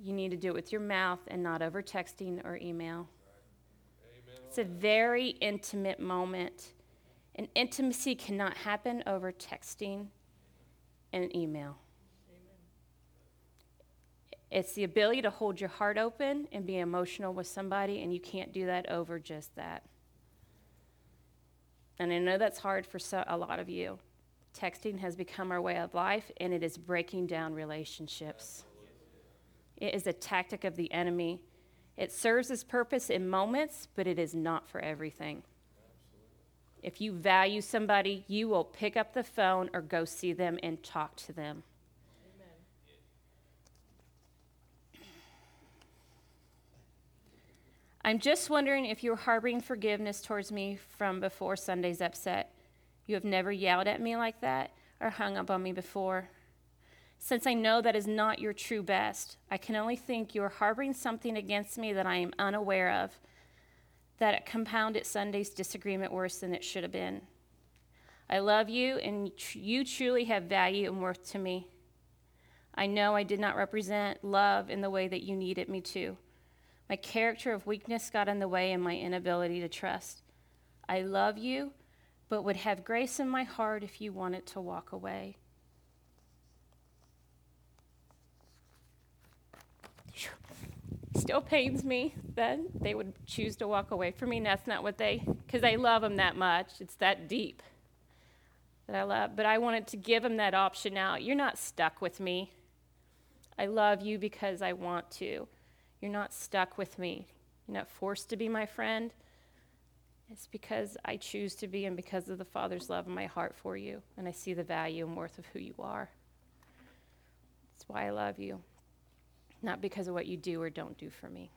you need to do it with your mouth and not over texting or email. It's a very intimate moment. And intimacy cannot happen over texting and email. It's the ability to hold your heart open and be emotional with somebody, and you can't do that over just that. And I know that's hard for so, a lot of you. Texting has become our way of life, and it is breaking down relationships. It is a tactic of the enemy. It serves its purpose in moments, but it is not for everything. If you value somebody, you will pick up the phone or go see them and talk to them. I'm just wondering if you're harboring forgiveness towards me from before Sunday's upset. You have never yelled at me like that or hung up on me before. Since I know that is not your true best, I can only think you are harboring something against me that I am unaware of, that it compounded Sunday's disagreement worse than it should have been. I love you, and you truly have value and worth to me. I know I did not represent love in the way that you needed me to. My character of weakness got in the way and my inability to trust. I love you, but would have grace in my heart if you wanted to walk away. Still pains me that they would choose to walk away from me. And that's not what they, because I love them that much. It's that deep that I love. But I wanted to give them that option out. You're not stuck with me. I love you because I want to. You're not stuck with me. You're not forced to be my friend. It's because I choose to be and because of the Father's love in my heart for you. And I see the value and worth of who you are. That's why I love you not because of what you do or don't do for me.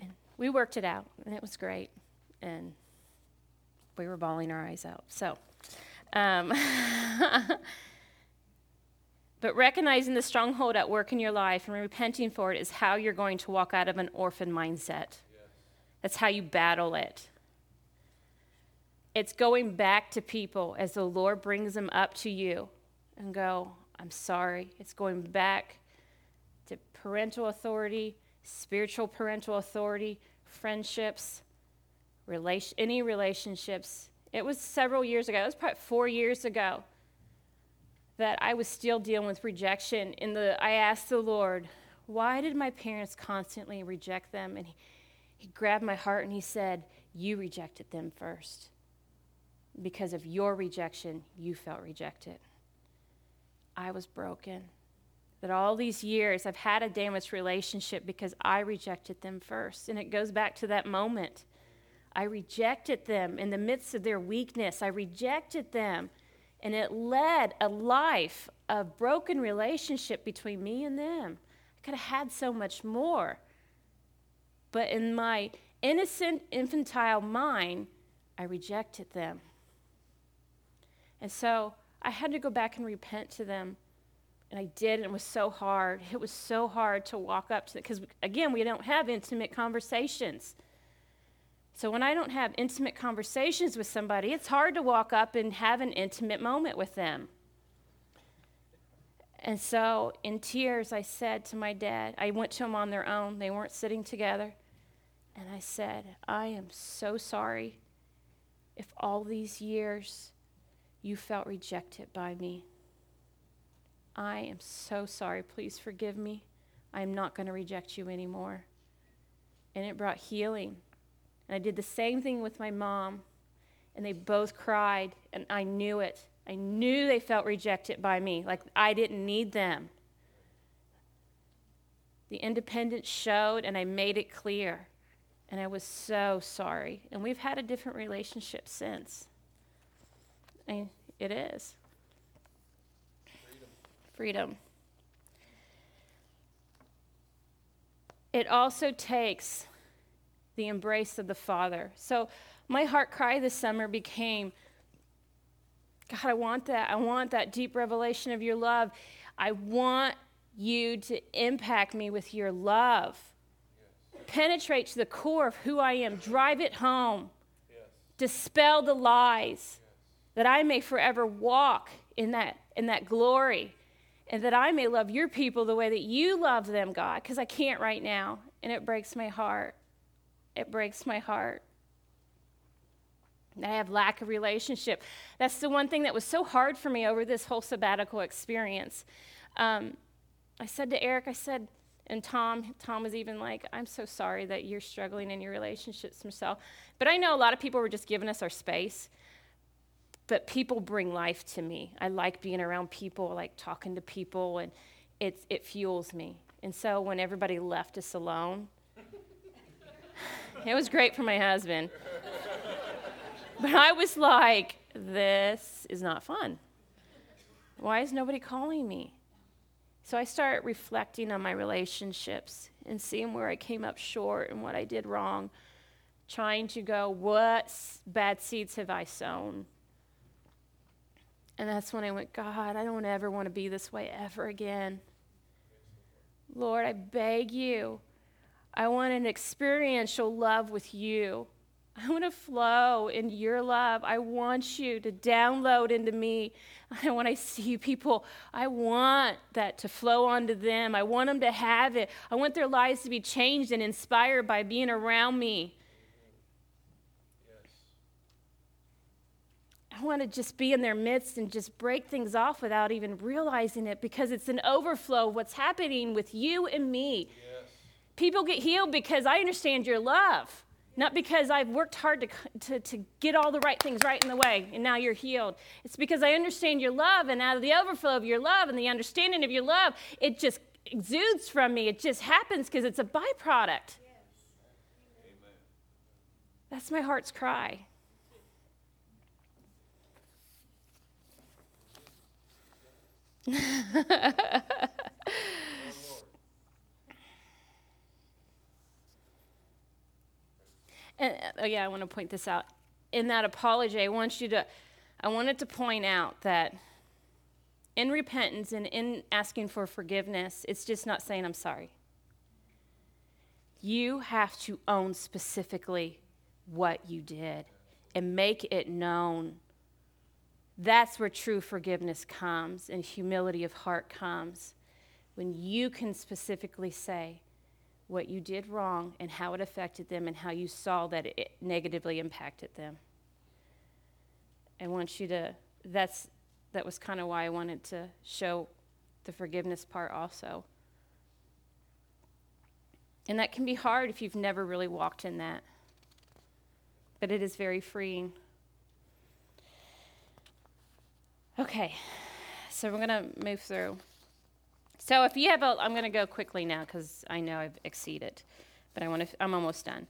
And we worked it out, and it was great. And we were bawling our eyes out. So, um, but recognizing the stronghold at work in your life and repenting for it is how you're going to walk out of an orphan mindset. That's how you battle it. It's going back to people as the Lord brings them up to you and go, I'm sorry. It's going back to parental authority, spiritual parental authority, friendships, relation, any relationships. It was several years ago, it was probably four years ago, that I was still dealing with rejection. In the, I asked the Lord, why did my parents constantly reject them? And he, he grabbed my heart and he said, You rejected them first. Because of your rejection, you felt rejected. I was broken. That all these years I've had a damaged relationship because I rejected them first. And it goes back to that moment. I rejected them in the midst of their weakness. I rejected them. And it led a life of broken relationship between me and them. I could have had so much more. But in my innocent, infantile mind, I rejected them. And so I had to go back and repent to them. And I did, and it was so hard. It was so hard to walk up to it because, again, we don't have intimate conversations. So when I don't have intimate conversations with somebody, it's hard to walk up and have an intimate moment with them. And so, in tears, I said to my dad, I went to them on their own. They weren't sitting together. And I said, I am so sorry if all these years you felt rejected by me. I am so sorry. Please forgive me. I am not going to reject you anymore. And it brought healing. And I did the same thing with my mom. And they both cried, and I knew it. I knew they felt rejected by me, like I didn't need them. The independence showed, and I made it clear. And I was so sorry. And we've had a different relationship since. I, it is. Freedom. Freedom. It also takes the embrace of the Father. So my heart cry this summer became God, I want that. I want that deep revelation of your love. I want you to impact me with your love. Yes. Penetrate to the core of who I am. Drive it home. Yes. Dispel the lies that I may forever walk in that, in that glory, and that I may love your people the way that you love them, God, because I can't right now, and it breaks my heart. It breaks my heart. I have lack of relationship. That's the one thing that was so hard for me over this whole sabbatical experience. Um, I said to Eric, I said, and Tom, Tom was even like, I'm so sorry that you're struggling in your relationships, Michelle. But I know a lot of people were just giving us our space but people bring life to me. I like being around people, I like talking to people, and it, it fuels me. And so when everybody left us alone, it was great for my husband. But I was like, this is not fun. Why is nobody calling me? So I start reflecting on my relationships and seeing where I came up short and what I did wrong, trying to go, what bad seeds have I sown? And that's when I went, God, I don't ever want to be this way ever again. Lord, I beg you. I want an experiential love with you. I want to flow in your love. I want you to download into me. And when I see people, I want that to flow onto them. I want them to have it. I want their lives to be changed and inspired by being around me. I want to just be in their midst and just break things off without even realizing it because it's an overflow of what's happening with you and me. Yes. People get healed because I understand your love, not because I've worked hard to, to, to get all the right things right in the way and now you're healed. It's because I understand your love, and out of the overflow of your love and the understanding of your love, it just exudes from me. It just happens because it's a byproduct. Yes. That's my heart's cry. and oh yeah, I want to point this out. In that apology, I want you to I wanted to point out that in repentance and in asking for forgiveness, it's just not saying I'm sorry. You have to own specifically what you did and make it known that's where true forgiveness comes and humility of heart comes. When you can specifically say what you did wrong and how it affected them and how you saw that it negatively impacted them. I want you to, that's, that was kind of why I wanted to show the forgiveness part also. And that can be hard if you've never really walked in that. But it is very freeing. Okay, so we're going to move through. So if you have a, I'm going to go quickly now because I know I've exceeded, but I want to, I'm almost done.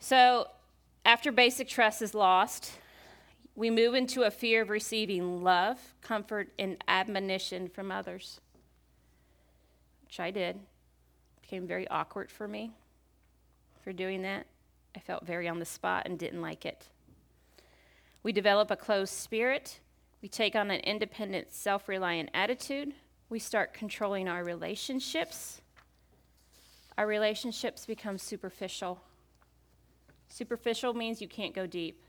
So after basic trust is lost, we move into a fear of receiving love, comfort, and admonition from others, which I did. It became very awkward for me for doing that. I felt very on the spot and didn't like it. We develop a closed spirit we take on an independent, self reliant attitude. We start controlling our relationships. Our relationships become superficial. Superficial means you can't go deep.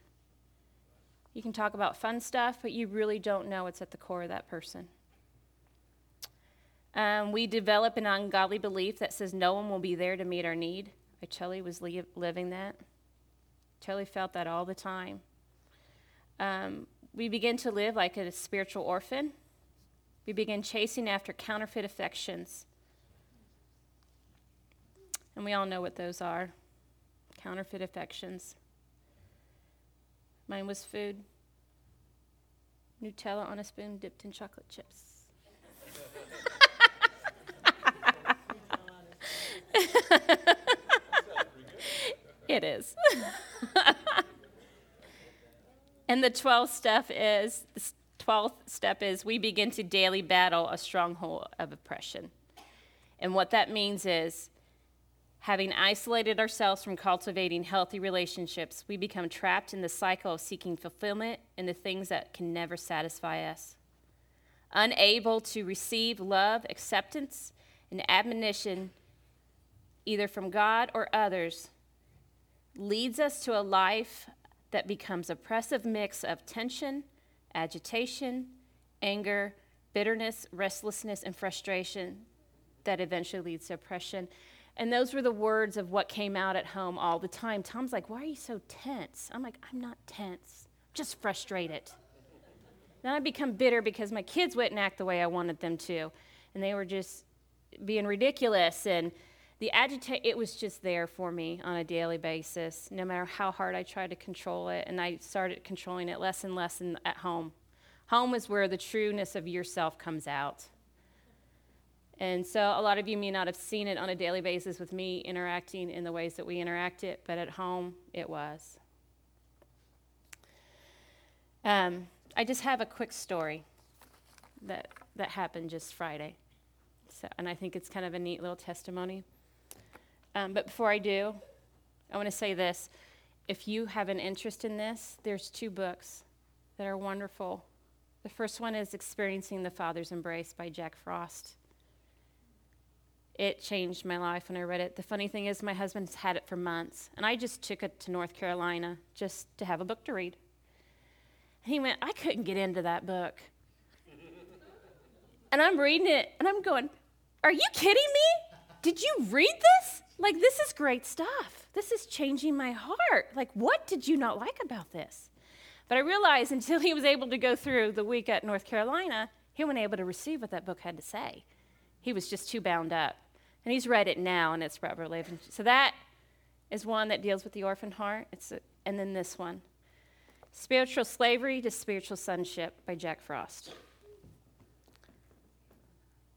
You can talk about fun stuff, but you really don't know what's at the core of that person. Um, we develop an ungodly belief that says no one will be there to meet our need. Chelly was li- living that. Chelly felt that all the time. Um, we begin to live like a spiritual orphan. We begin chasing after counterfeit affections. And we all know what those are counterfeit affections. Mine was food Nutella on a spoon dipped in chocolate chips. it is. And the 12th step is the 12th step is we begin to daily battle a stronghold of oppression. And what that means is having isolated ourselves from cultivating healthy relationships, we become trapped in the cycle of seeking fulfillment in the things that can never satisfy us. Unable to receive love, acceptance, and admonition either from God or others leads us to a life that becomes a oppressive mix of tension, agitation, anger, bitterness, restlessness, and frustration that eventually leads to oppression. And those were the words of what came out at home all the time. Tom's like, Why are you so tense? I'm like, I'm not tense, I'm just frustrated. Then I become bitter because my kids wouldn't act the way I wanted them to. And they were just being ridiculous and the agitate it was just there for me on a daily basis no matter how hard i tried to control it and i started controlling it less and less in, at home. Home is where the trueness of yourself comes out. And so a lot of you may not have seen it on a daily basis with me interacting in the ways that we interact it but at home it was. Um, i just have a quick story that that happened just friday. So, and i think it's kind of a neat little testimony um, but before I do, I want to say this. If you have an interest in this, there's two books that are wonderful. The first one is Experiencing the Father's Embrace by Jack Frost. It changed my life when I read it. The funny thing is, my husband's had it for months, and I just took it to North Carolina just to have a book to read. And he went, I couldn't get into that book. and I'm reading it, and I'm going, Are you kidding me? Did you read this? Like, this is great stuff. This is changing my heart. Like, what did you not like about this? But I realized until he was able to go through the week at North Carolina, he wasn't able to receive what that book had to say. He was just too bound up. And he's read it now, and it's Revelation. So that is one that deals with the orphan heart. It's a, and then this one, Spiritual Slavery to Spiritual Sonship by Jack Frost.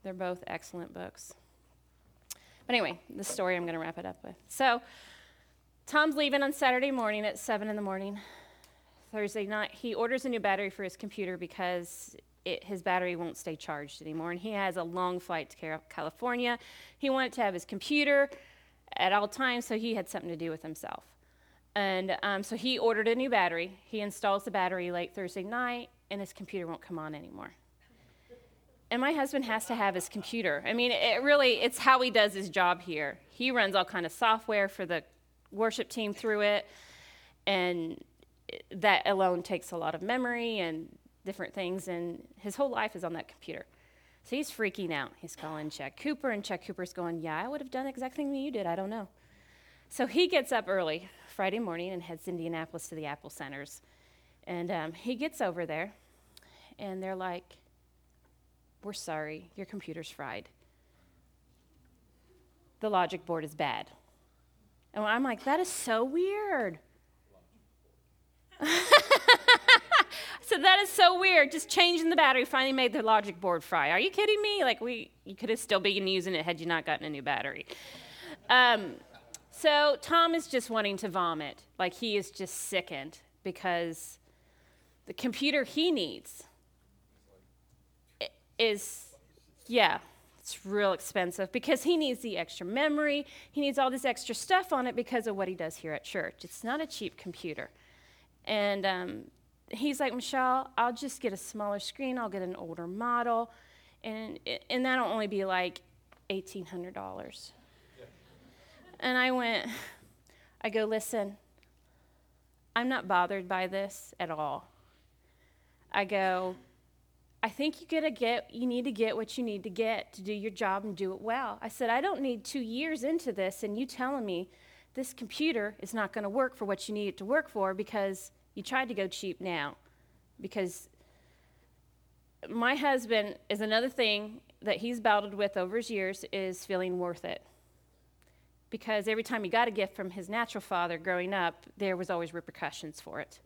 They're both excellent books. But anyway, the story I'm going to wrap it up with. So, Tom's leaving on Saturday morning at 7 in the morning. Thursday night, he orders a new battery for his computer because it, his battery won't stay charged anymore. And he has a long flight to California. He wanted to have his computer at all times, so he had something to do with himself. And um, so he ordered a new battery. He installs the battery late Thursday night, and his computer won't come on anymore. And my husband has to have his computer. I mean, it really, it's how he does his job here. He runs all kind of software for the worship team through it, and that alone takes a lot of memory and different things, and his whole life is on that computer. So he's freaking out. He's calling Chuck Cooper, and Chuck Cooper's going, Yeah, I would have done the exact thing you did. I don't know. So he gets up early Friday morning and heads to Indianapolis to the Apple Centers. And um, he gets over there, and they're like, We're sorry, your computer's fried. The logic board is bad. And I'm like, That is so weird. so that is so weird. Just changing the battery finally made the logic board fry. Are you kidding me? Like we, you could have still been using it had you not gotten a new battery. Um, so Tom is just wanting to vomit. Like he is just sickened because the computer he needs is, yeah, it's real expensive because he needs the extra memory. He needs all this extra stuff on it because of what he does here at church. It's not a cheap computer. And um, he's like, Michelle, I'll just get a smaller screen. I'll get an older model. And, and that'll only be like $1,800. Yeah. And I went, I go, listen, I'm not bothered by this at all. I go, I think you're gonna get you need to get what you need to get to do your job and do it well. I said, I don't need two years into this and you telling me this computer is not gonna work for what you need it to work for because you tried to go cheap now because my husband is another thing that he's battled with over his years is feeling worth it. Because every time he got a gift from his natural father growing up, there was always repercussions for it.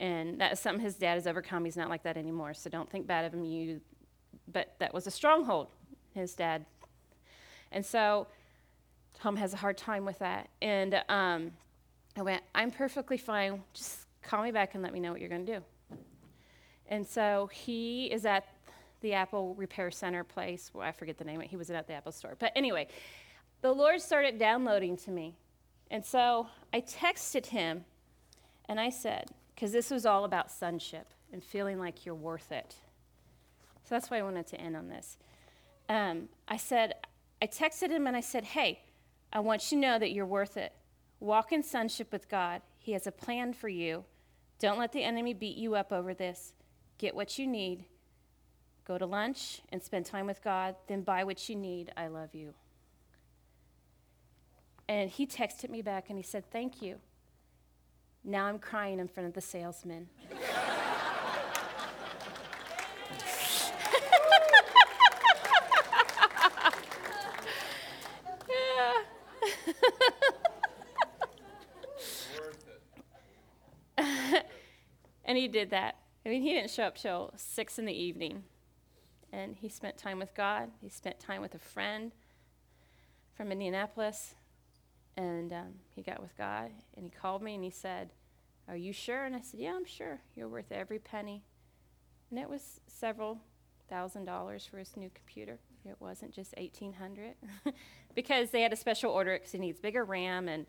And that is something his dad has overcome. He's not like that anymore. So don't think bad of him. You, but that was a stronghold, his dad. And so Tom has a hard time with that. And um, I went, I'm perfectly fine. Just call me back and let me know what you're going to do. And so he is at the Apple Repair Center place. Well, I forget the name. of It he was at the Apple store. But anyway, the Lord started downloading to me. And so I texted him and I said, because this was all about sonship and feeling like you're worth it. So that's why I wanted to end on this. Um, I said, I texted him and I said, hey, I want you to know that you're worth it. Walk in sonship with God. He has a plan for you. Don't let the enemy beat you up over this. Get what you need. Go to lunch and spend time with God, then buy what you need. I love you. And he texted me back and he said, Thank you. Now I'm crying in front of the salesman. And he did that. I mean, he didn't show up till six in the evening. And he spent time with God. He spent time with a friend from Indianapolis. And um, he got with God. And he called me and he said, Are you sure? And I said, Yeah, I'm sure. You're worth every penny. And it was several thousand dollars for his new computer. It wasn't just 1800 because they had a special order because he needs bigger RAM and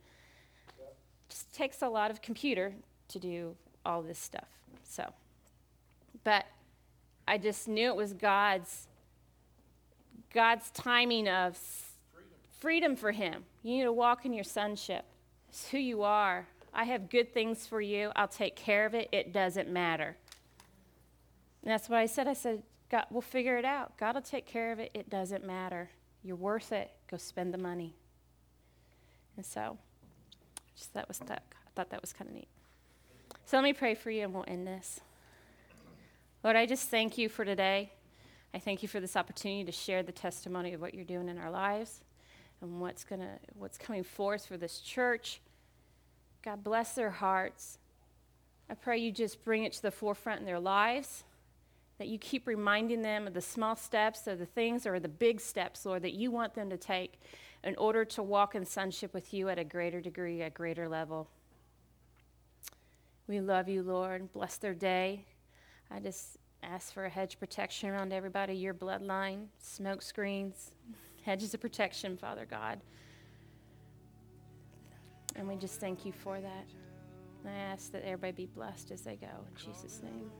just takes a lot of computer to do all this stuff. So, but I just knew it was God's God's timing of freedom. freedom for him. You need to walk in your sonship. It's who you are. I have good things for you. I'll take care of it. It doesn't matter. And that's what I said. I said, God, we'll figure it out. God will take care of it. It doesn't matter. You're worth it. Go spend the money. And so, just that was that. I thought that was kind of neat. So let me pray for you and we'll end this. Lord, I just thank you for today. I thank you for this opportunity to share the testimony of what you're doing in our lives and what's gonna what's coming forth for this church. God bless their hearts. I pray you just bring it to the forefront in their lives, that you keep reminding them of the small steps or the things or the big steps, Lord, that you want them to take in order to walk in sonship with you at a greater degree, a greater level. We love you, Lord. Bless their day. I just ask for a hedge protection around everybody, your bloodline, smoke screens, hedges of protection, Father God. And we just thank you for that. And I ask that everybody be blessed as they go. In Jesus' name.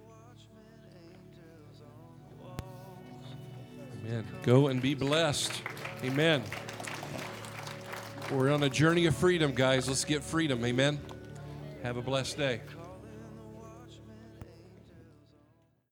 Amen. Go and be blessed. Amen. We're on a journey of freedom, guys. Let's get freedom. Amen. Have a blessed day.